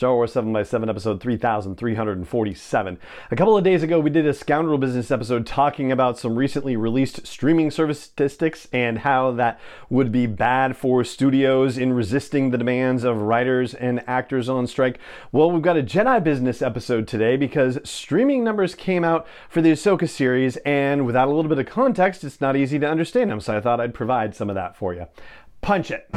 Star Wars 7 by 7 episode 3347. A couple of days ago, we did a Scoundrel Business episode talking about some recently released streaming service statistics and how that would be bad for studios in resisting the demands of writers and actors on strike. Well, we've got a Jedi Business episode today because streaming numbers came out for the Ahsoka series, and without a little bit of context, it's not easy to understand them, so I thought I'd provide some of that for you. Punch it.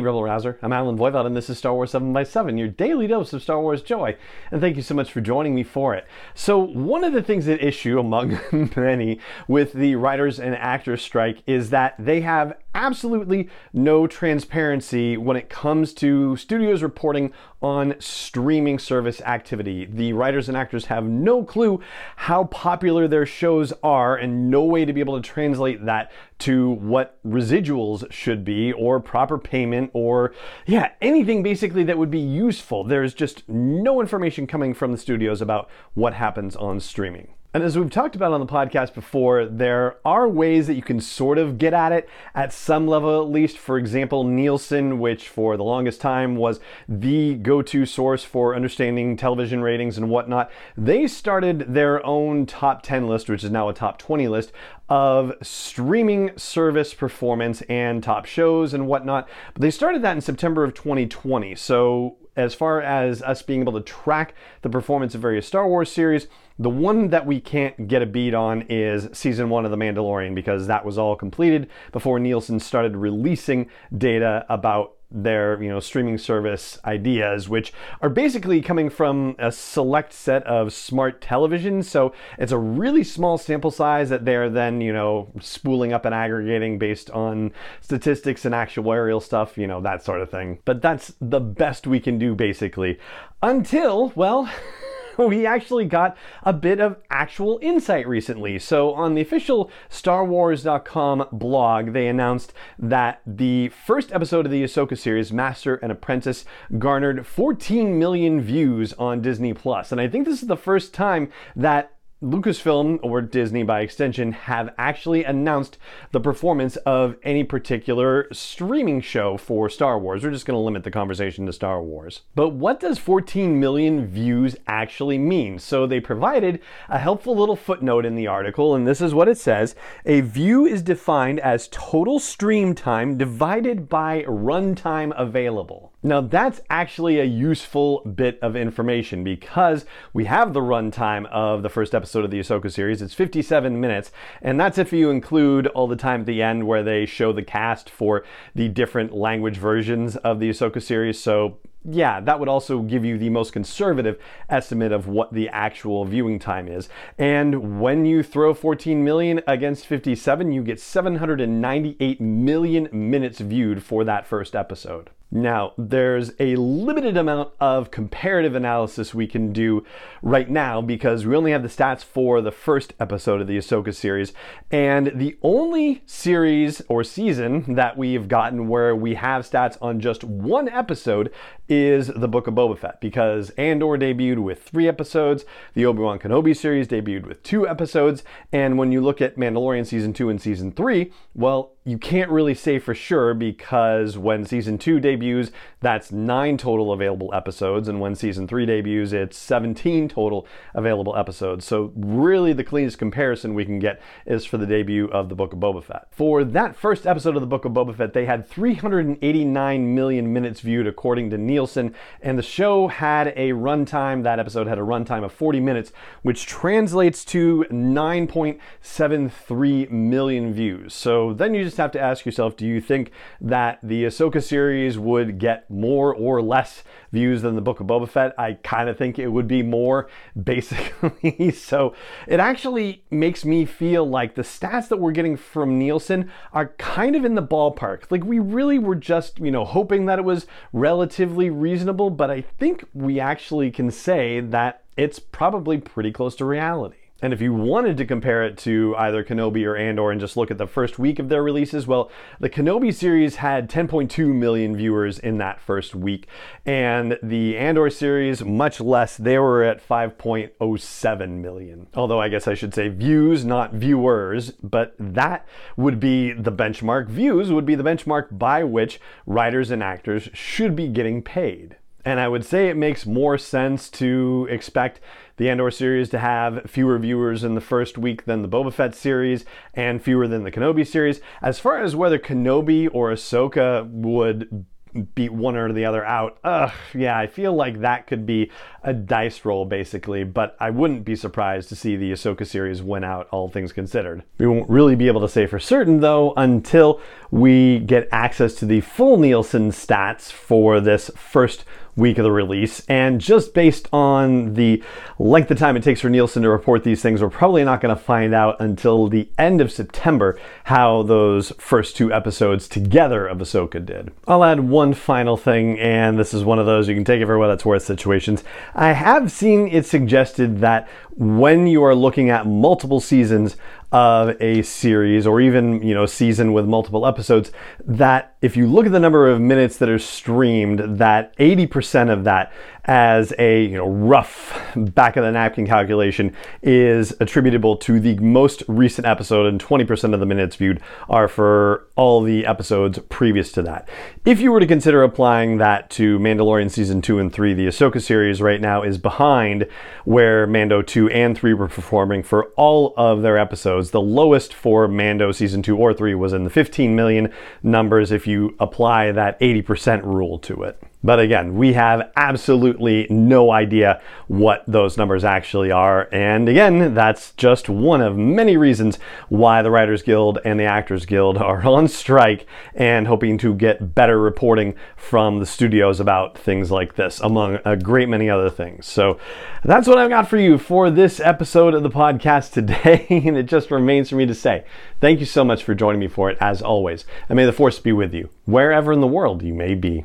Hey, Rebel Rouser. I'm Allen Voivod, and this is Star Wars 7 by 7 your daily dose of Star Wars joy. And thank you so much for joining me for it. So, one of the things at issue, among many, with the writers and actors strike is that they have absolutely no transparency when it comes to studios reporting on streaming service activity. The writers and actors have no clue how popular their shows are and no way to be able to translate that to what residuals should be or proper payment or yeah, anything basically that would be useful. There's just no information coming from the studios about what happens on streaming. And as we've talked about on the podcast before, there are ways that you can sort of get at it at some level, at least. For example, Nielsen, which for the longest time was the go to source for understanding television ratings and whatnot, they started their own top 10 list, which is now a top 20 list of streaming service performance and top shows and whatnot. But they started that in September of 2020. So as far as us being able to track the performance of various Star Wars series, the one that we can't get a beat on is season one of The Mandalorian because that was all completed before Nielsen started releasing data about their you know streaming service ideas which are basically coming from a select set of smart televisions so it's a really small sample size that they're then you know spooling up and aggregating based on statistics and actuarial stuff you know that sort of thing. But that's the best we can do basically. Until well we actually got a bit of actual insight recently. So, on the official StarWars.com blog, they announced that the first episode of the Ahsoka series, Master and Apprentice, garnered 14 million views on Disney Plus. And I think this is the first time that Lucasfilm, or Disney by extension, have actually announced the performance of any particular streaming show for Star Wars. We're just going to limit the conversation to Star Wars. But what does 14 million views actually mean? So they provided a helpful little footnote in the article, and this is what it says A view is defined as total stream time divided by runtime available. Now, that's actually a useful bit of information because we have the runtime of the first episode of the Ahsoka series. It's 57 minutes, and that's if you include all the time at the end where they show the cast for the different language versions of the Ahsoka series. So, yeah, that would also give you the most conservative estimate of what the actual viewing time is. And when you throw 14 million against 57, you get 798 million minutes viewed for that first episode. Now, there's a limited amount of comparative analysis we can do right now because we only have the stats for the first episode of the Ahsoka series. And the only series or season that we've gotten where we have stats on just one episode is the Book of Boba Fett because Andor debuted with three episodes, the Obi Wan Kenobi series debuted with two episodes, and when you look at Mandalorian season two and season three, well, you can't really say for sure because when season two debuts, that's nine total available episodes, and when season three debuts, it's 17 total available episodes. So, really, the cleanest comparison we can get is for the debut of the Book of Boba Fett. For that first episode of the Book of Boba Fett, they had 389 million minutes viewed, according to Nielsen, and the show had a runtime, that episode had a runtime of 40 minutes, which translates to 9.73 million views. So, then you just have to ask yourself do you think that the Ahsoka series would get more or less views than the Book of Boba Fett? I kind of think it would be more, basically. so it actually makes me feel like the stats that we're getting from Nielsen are kind of in the ballpark. Like we really were just, you know, hoping that it was relatively reasonable, but I think we actually can say that it's probably pretty close to reality. And if you wanted to compare it to either Kenobi or Andor and just look at the first week of their releases, well, the Kenobi series had 10.2 million viewers in that first week. And the Andor series, much less, they were at 5.07 million. Although I guess I should say views, not viewers, but that would be the benchmark. Views would be the benchmark by which writers and actors should be getting paid. And I would say it makes more sense to expect the Andor series to have fewer viewers in the first week than the Boba Fett series and fewer than the Kenobi series. As far as whether Kenobi or Ahsoka would beat one or the other out. Ugh, yeah, I feel like that could be a dice roll basically, but I wouldn't be surprised to see the Ahsoka series win out, all things considered. We won't really be able to say for certain though until we get access to the full Nielsen stats for this first week of the release. And just based on the length of time it takes for Nielsen to report these things, we're probably not going to find out until the end of September how those first two episodes together of Ahsoka did. I'll add one final thing, and this is one of those you can take it for what it's worth situations. I have seen it suggested that when you are looking at multiple seasons of a series or even, you know, season with multiple episodes, that if you look at the number of minutes that are streamed, that 80% of that as a you know rough back of the napkin calculation is attributable to the most recent episode and 20% of the minutes viewed are for all the episodes previous to that. If you were to consider applying that to Mandalorian season 2 and 3, the Ahsoka series right now is behind where Mando 2 and 3 were performing for all of their episodes. The lowest for Mando season 2 or 3 was in the 15 million numbers if you apply that 80% rule to it. But again, we have absolutely no idea what those numbers actually are. And again, that's just one of many reasons why the Writers Guild and the Actors Guild are on strike and hoping to get better reporting from the studios about things like this, among a great many other things. So that's what I've got for you for this episode of the podcast today. and it just remains for me to say thank you so much for joining me for it, as always. And may the force be with you, wherever in the world you may be.